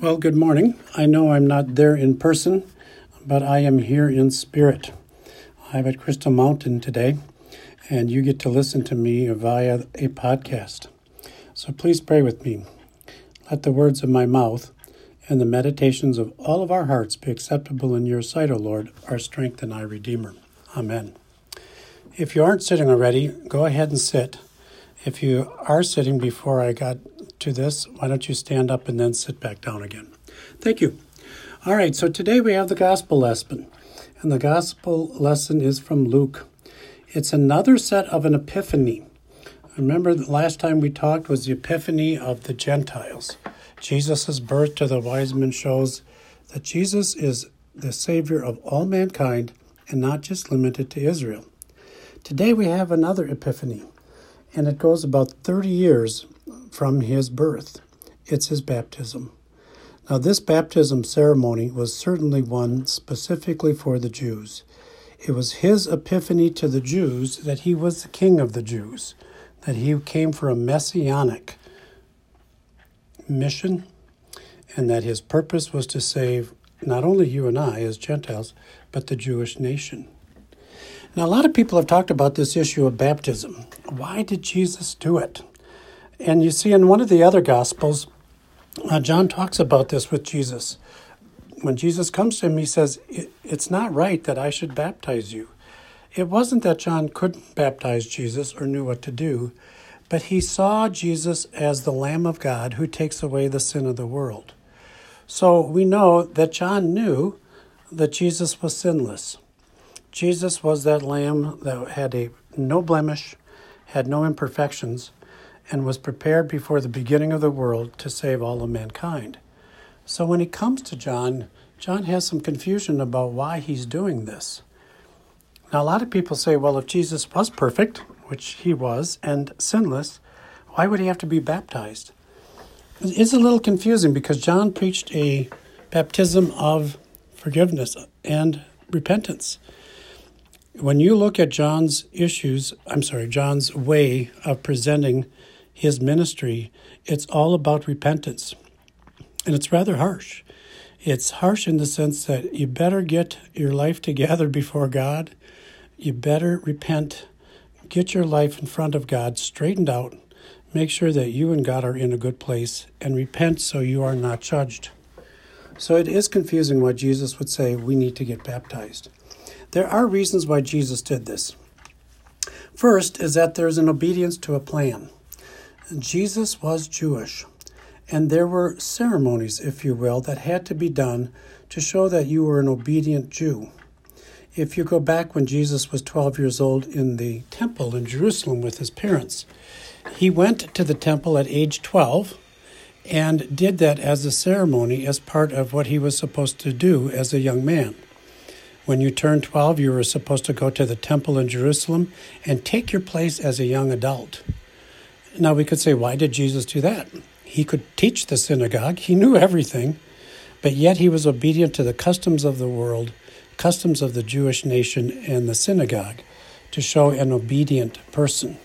Well, good morning. I know I'm not there in person, but I am here in spirit. I'm at Crystal Mountain today, and you get to listen to me via a podcast. So please pray with me. Let the words of my mouth and the meditations of all of our hearts be acceptable in your sight, O Lord, our strength and our Redeemer. Amen. If you aren't sitting already, go ahead and sit. If you are sitting before I got to this, why don't you stand up and then sit back down again? Thank you. All right, so today we have the gospel lesson, and the gospel lesson is from Luke. It's another set of an epiphany. Remember, the last time we talked was the epiphany of the Gentiles. Jesus' birth to the wise men shows that Jesus is the Savior of all mankind and not just limited to Israel. Today we have another epiphany, and it goes about 30 years from his birth. It's his baptism. Now, this baptism ceremony was certainly one specifically for the Jews. It was his epiphany to the Jews that he was the king of the Jews, that he came for a messianic mission, and that his purpose was to save not only you and I as Gentiles, but the Jewish nation. Now, a lot of people have talked about this issue of baptism. Why did Jesus do it? And you see, in one of the other Gospels, uh, John talks about this with Jesus. When Jesus comes to him, he says, It's not right that I should baptize you. It wasn't that John couldn't baptize Jesus or knew what to do, but he saw Jesus as the Lamb of God who takes away the sin of the world. So we know that John knew that Jesus was sinless. Jesus was that lamb that had a no blemish, had no imperfections, and was prepared before the beginning of the world to save all of mankind. So when it comes to John, John has some confusion about why he's doing this. Now, a lot of people say, well, if Jesus was perfect, which he was, and sinless, why would he have to be baptized? It's a little confusing because John preached a baptism of forgiveness and repentance. When you look at John's issues, I'm sorry, John's way of presenting his ministry, it's all about repentance. And it's rather harsh. It's harsh in the sense that you better get your life together before God. You better repent, get your life in front of God straightened out, make sure that you and God are in a good place, and repent so you are not judged. So it is confusing why Jesus would say we need to get baptized. There are reasons why Jesus did this. First is that there's an obedience to a plan. Jesus was Jewish, and there were ceremonies, if you will, that had to be done to show that you were an obedient Jew. If you go back when Jesus was 12 years old in the temple in Jerusalem with his parents, he went to the temple at age 12 and did that as a ceremony as part of what he was supposed to do as a young man. When you turned 12, you were supposed to go to the temple in Jerusalem and take your place as a young adult. Now we could say, why did Jesus do that? He could teach the synagogue, he knew everything, but yet he was obedient to the customs of the world, customs of the Jewish nation and the synagogue to show an obedient person.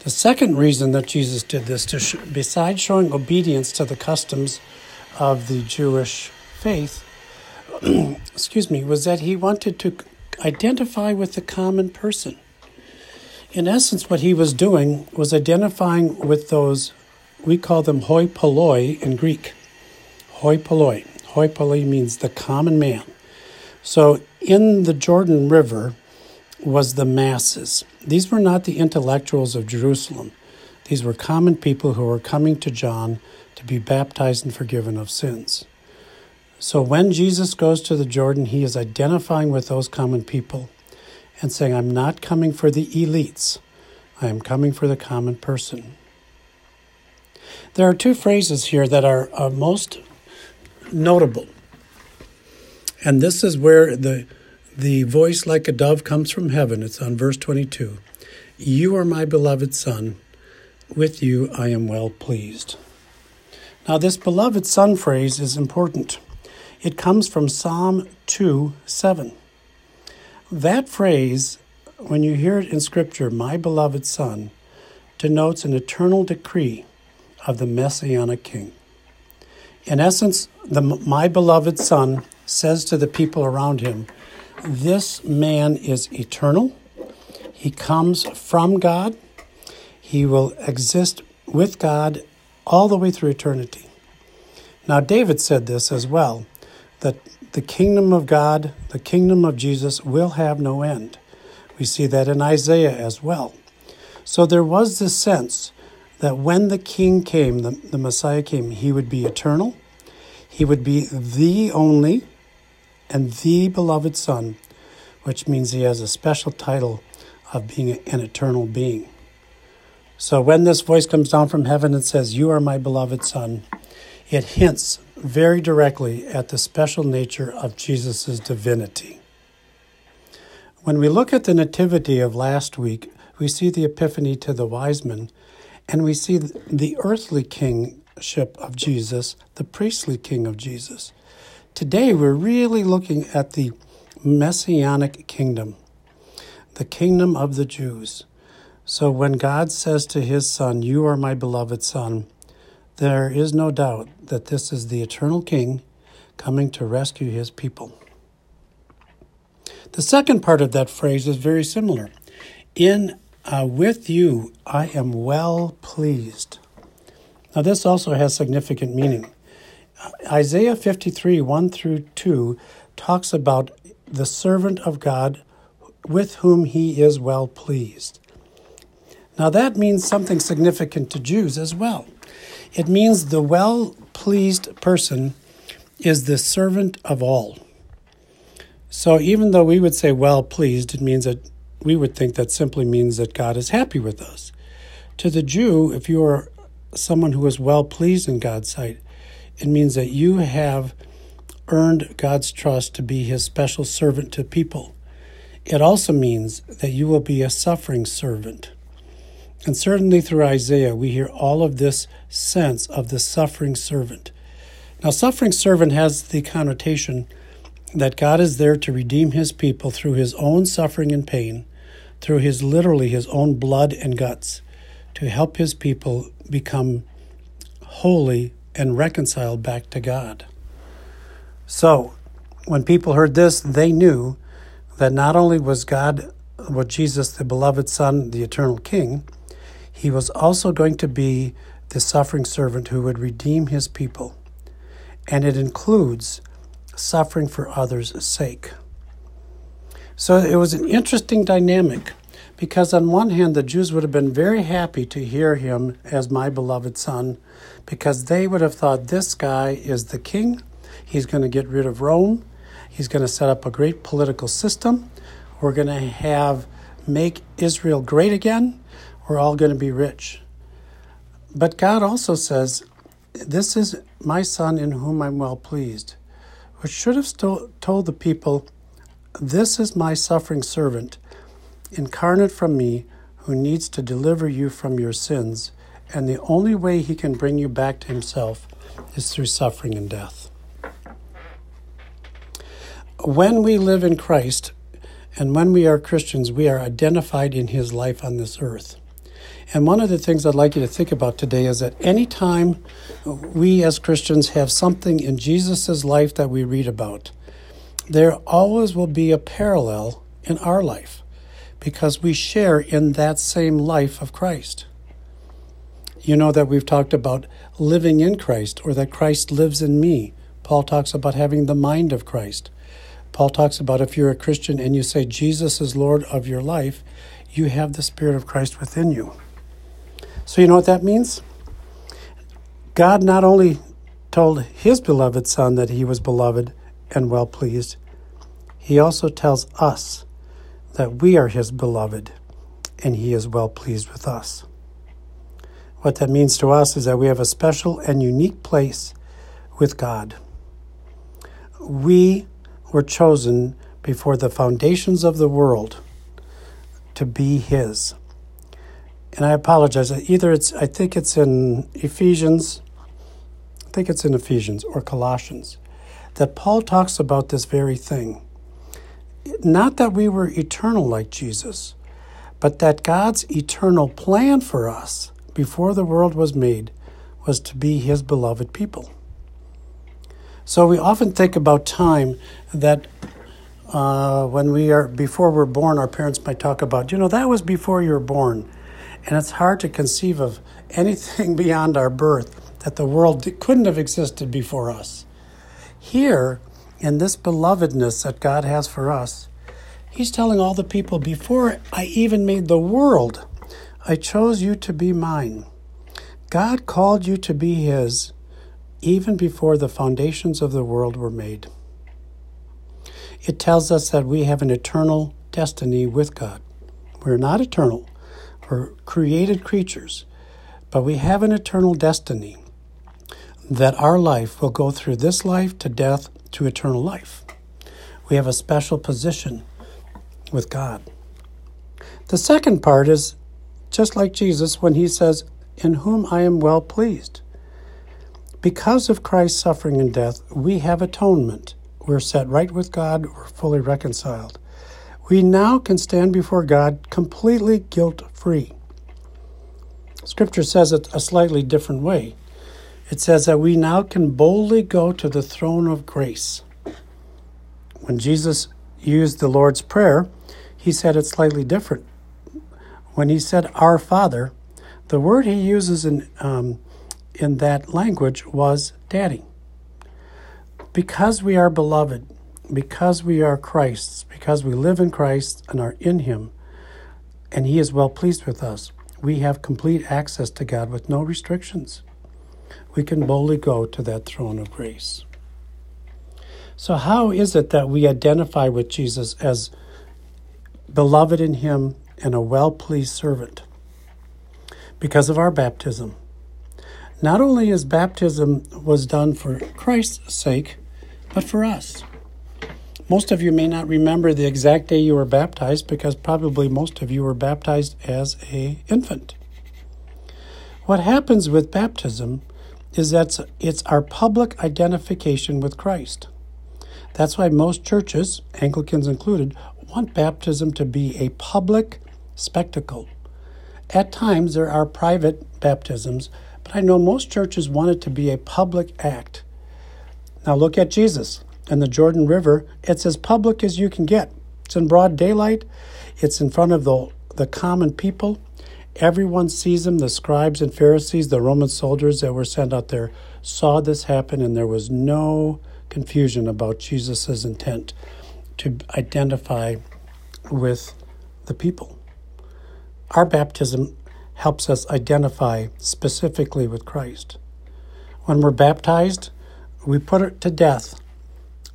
The second reason that Jesus did this, to sh- besides showing obedience to the customs of the Jewish faith, excuse me, was that he wanted to identify with the common person. In essence, what he was doing was identifying with those, we call them hoi polloi in Greek. Hoi polloi. Hoi polloi means the common man. So in the Jordan River was the masses. These were not the intellectuals of Jerusalem. These were common people who were coming to John to be baptized and forgiven of sins. So when Jesus goes to the Jordan, he is identifying with those common people and saying, I'm not coming for the elites, I am coming for the common person. There are two phrases here that are, most notable. And this is where the, the voice like a dove comes from heaven. It's on verse 22. You are my beloved Son. With you I am well pleased. Now, this beloved Son phrase is important. It comes from Psalm 2 7. That phrase, when you hear it in Scripture, my beloved Son, denotes an eternal decree of the Messianic King. In essence, the my beloved son says to the people around him, This man is eternal. He comes from God. He will exist with God all the way through eternity. Now, David said this as well that the kingdom of God, the kingdom of Jesus, will have no end. We see that in Isaiah as well. So there was this sense that when the king came, the, the Messiah came, he would be eternal, he would be the only and the beloved Son, which means he has a special title of being an eternal being. So when this voice comes down from heaven and says, You are my beloved Son, it hints very directly at the special nature of Jesus' divinity. When we look at the Nativity of last week, we see the Epiphany to the wise men, and we see the earthly kingship of Jesus, the priestly king of Jesus. Today, we're really looking at the messianic kingdom, the kingdom of the Jews. So when God says to his son, You are my beloved son, there is no doubt that this is the eternal king coming to rescue his people. The second part of that phrase is very similar. In uh, with you I am well pleased. Now, this also has significant meaning. Isaiah 53, 1 through 2, talks about the servant of God with whom he is well pleased. Now, that means something significant to Jews as well. It means the well pleased person is the servant of all. So, even though we would say well pleased, it means that we would think that simply means that God is happy with us. To the Jew, if you are someone who is well pleased in God's sight, it means that you have earned God's trust to be his special servant to people. It also means that you will be a suffering servant. And certainly through Isaiah, we hear all of this sense of the suffering servant. Now, suffering servant has the connotation that God is there to redeem his people through his own suffering and pain, through his literally his own blood and guts, to help his people become holy and reconciled back to God. So, when people heard this, they knew that not only was God, was Jesus the beloved Son, the eternal King, he was also going to be the suffering servant who would redeem his people. And it includes suffering for others' sake. So it was an interesting dynamic because, on one hand, the Jews would have been very happy to hear him as my beloved son because they would have thought this guy is the king. He's going to get rid of Rome. He's going to set up a great political system. We're going to have make Israel great again. We're all going to be rich. But God also says, This is my son in whom I'm well pleased, which should have told the people, This is my suffering servant, incarnate from me, who needs to deliver you from your sins and the only way he can bring you back to himself is through suffering and death. When we live in Christ and when we are Christians, we are identified in his life on this earth. And one of the things I'd like you to think about today is that anytime we as Christians have something in Jesus' life that we read about, there always will be a parallel in our life because we share in that same life of Christ. You know that we've talked about living in Christ or that Christ lives in me. Paul talks about having the mind of Christ. Paul talks about if you're a Christian and you say Jesus is Lord of your life, you have the Spirit of Christ within you. So, you know what that means? God not only told his beloved Son that he was beloved and well pleased, he also tells us that we are his beloved and he is well pleased with us. What that means to us is that we have a special and unique place with God. We were chosen before the foundations of the world to be His. And I apologize. Either it's, I think it's in Ephesians, I think it's in Ephesians or Colossians, that Paul talks about this very thing. Not that we were eternal like Jesus, but that God's eternal plan for us before the world was made was to be his beloved people. So we often think about time that uh, when we are before we're born, our parents might talk about, you know, that was before you were born, and it's hard to conceive of anything beyond our birth that the world couldn't have existed before us. Here, in this belovedness that God has for us, He's telling all the people before I even made the world, I chose you to be mine. God called you to be His even before the foundations of the world were made. It tells us that we have an eternal destiny with God. We're not eternal, created creatures, but we have an eternal destiny that our life will go through this life to death to eternal life. We have a special position with God. The second part is just like Jesus when he says, In whom I am well pleased. Because of Christ's suffering and death, we have atonement. We're set right with God, we're fully reconciled. We now can stand before God completely guilt free. Scripture says it a slightly different way. It says that we now can boldly go to the throne of grace. When Jesus used the Lord's Prayer, he said it slightly different. When he said, Our Father, the word he uses in, um, in that language was daddy. Because we are beloved, because we are Christ's, because we live in Christ and are in him, and he is well pleased with us, we have complete access to God with no restrictions. We can boldly go to that throne of grace. So, how is it that we identify with Jesus as beloved in him, and a well pleased servant. Because of our baptism. Not only is baptism was done for Christ's sake, but for us. Most of you may not remember the exact day you were baptized because probably most of you were baptized as a infant. What happens with baptism is that it's our public identification with Christ. That's why most churches, Anglicans included, want baptism to be a public spectacle. At times, there are private baptisms, but I know most churches want it to be a public act. Now, look at Jesus and the Jordan River. It's as public as you can get. It's in broad daylight, it's in front of the, the common people. Everyone sees them. The scribes and Pharisees, the Roman soldiers that were sent out there, saw this happen, and there was no confusion about Jesus' intent to identify with the people. Our baptism helps us identify specifically with Christ. When we're baptized, we put it to death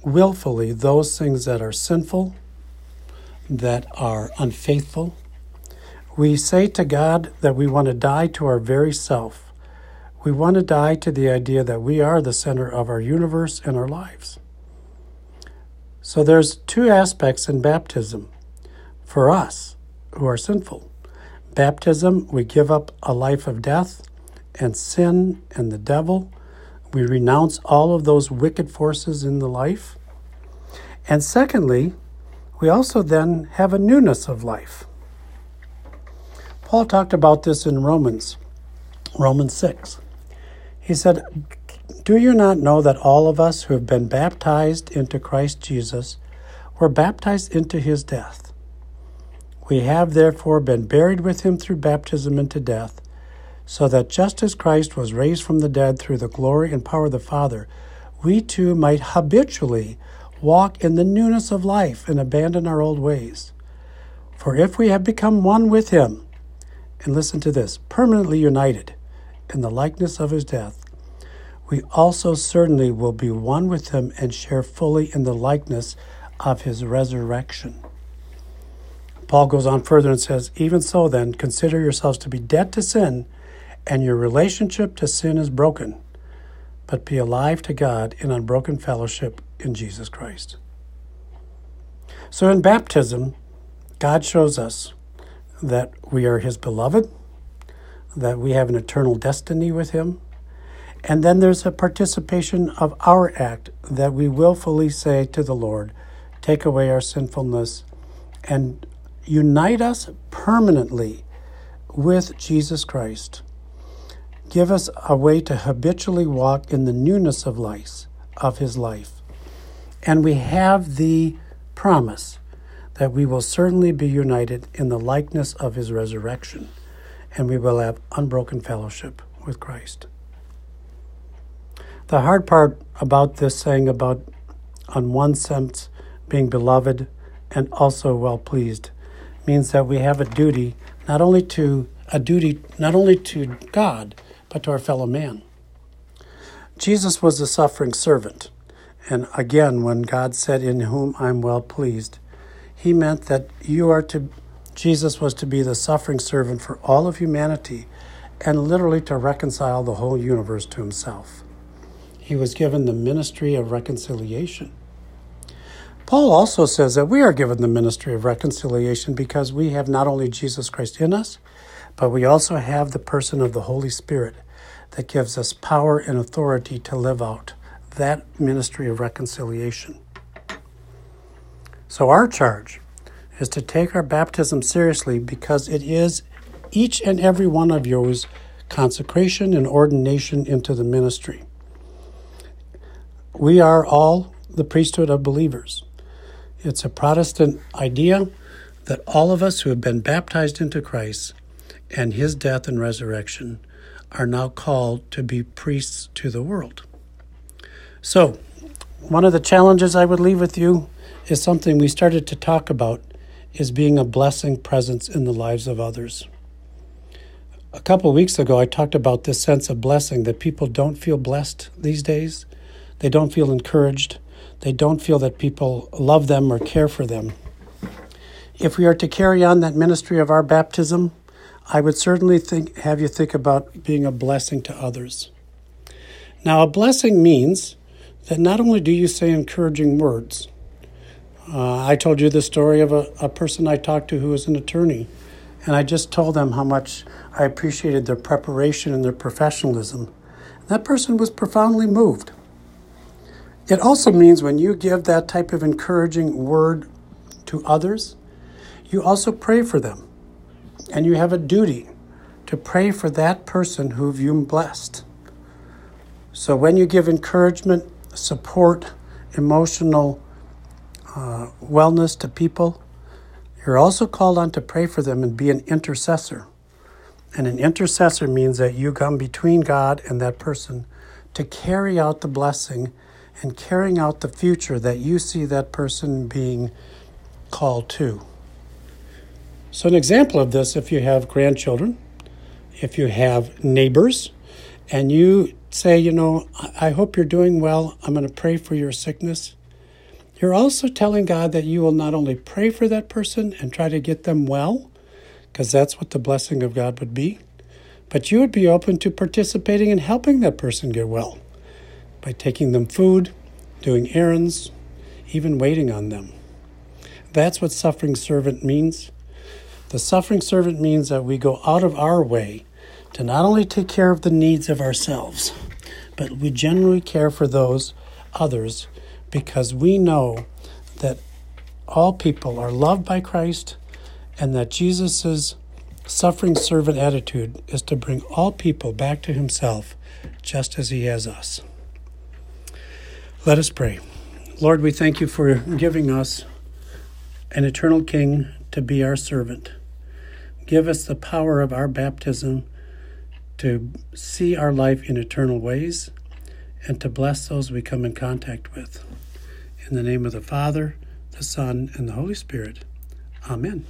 willfully those things that are sinful, that are unfaithful. We say to God that we want to die to our very self. We want to die to the idea that we are the center of our universe and our lives. So there's two aspects in baptism for us who are sinful. Baptism, we give up a life of death and sin and the devil. We renounce all of those wicked forces in the life. And secondly, we also then have a newness of life. Paul talked about this in Romans, Romans 6. He said, do you not know that all of us who have been baptized into Christ Jesus were baptized into his death? We have therefore been buried with him through baptism into death, so that just as Christ was raised from the dead through the glory and power of the Father, we too might habitually walk in the newness of life and abandon our old ways. For if we have become one with him, and listen to this, permanently united in the likeness of his death, we also certainly will be one with him and share fully in the likeness of his resurrection. Paul goes on further and says, Even so, then, consider yourselves to be dead to sin, and your relationship to sin is broken, but be alive to God in unbroken fellowship in Jesus Christ. So in baptism, God shows us that we are his beloved, that we have an eternal destiny with him and then there's a participation of our act that we willfully say to the Lord, take away our sinfulness and unite us permanently with Jesus Christ. Give us a way to habitually walk in the newness of life, of his life. And we have the promise that we will certainly be united in the likeness of his resurrection, and we will have unbroken fellowship with Christ. The hard part about this saying about, on one sense, being beloved and also well pleased means that we have a duty not only to a duty not only to God but to our fellow man. Jesus was a suffering servant. And again, when God said, In whom I'm well pleased, he meant that you are to, Jesus was to be the suffering servant for all of humanity and literally to reconcile the whole universe to himself. He was given the ministry of reconciliation. Paul also says that we are given the ministry of reconciliation because we have not only Jesus Christ in us, but we also have the person of the Holy Spirit that gives us power and authority to live out that ministry of reconciliation. So, our charge is to take our baptism seriously because it is each and every one of yours consecration and ordination into the ministry. We are all the priesthood of believers. It's a Protestant idea that all of us who have been baptized into Christ and his death and resurrection are now called to be priests to the world. So, one of the challenges I would leave with you is something we started to talk about is being a blessing presence in the lives of others. A couple weeks ago I talked about this sense of blessing that people don't feel blessed these days. They don't feel encouraged. They don't feel that people love them or care for them. If we are to carry on that ministry of our baptism, I would certainly think, have you think about being a blessing to others. Now, a blessing means that not only do you say encouraging words, uh, I told you the story of a, a person I talked to who was an attorney, and I just told them how much I appreciated their preparation and their professionalism. That person was profoundly moved. It also means when you give that type of encouraging word to others, you also pray for them and you have a duty to pray for that person who you've blessed. So when you give encouragement, support, emotional uh, wellness to people, you're also called on to pray for them and be an intercessor. And an intercessor means that you come between God and that person to carry out the blessing and carrying out the future that you see that person being called to. So, an example of this if you have grandchildren, if you have neighbors, and you say, you know, I hope you're doing well, I'm going to pray for your sickness. You're also telling God that you will not only pray for that person and try to get them well, because that's what the blessing of God would be, but you would be open to participating in helping that person get well by taking them food, doing errands, even waiting on them. That's what suffering servant means. The suffering servant means that we go out of our way to not only take care of the needs of ourselves, but we generally care for those others because we know that all people are loved by Christ and that Jesus' suffering servant attitude is to bring all people back to himself just as he has us. Let us pray. Lord, we thank you for giving us an eternal King to be our servant. Give us the power of our baptism to see our life in eternal ways and to bless those we come in contact with. In the name of the Father, the Son, and the Holy Spirit. Amen.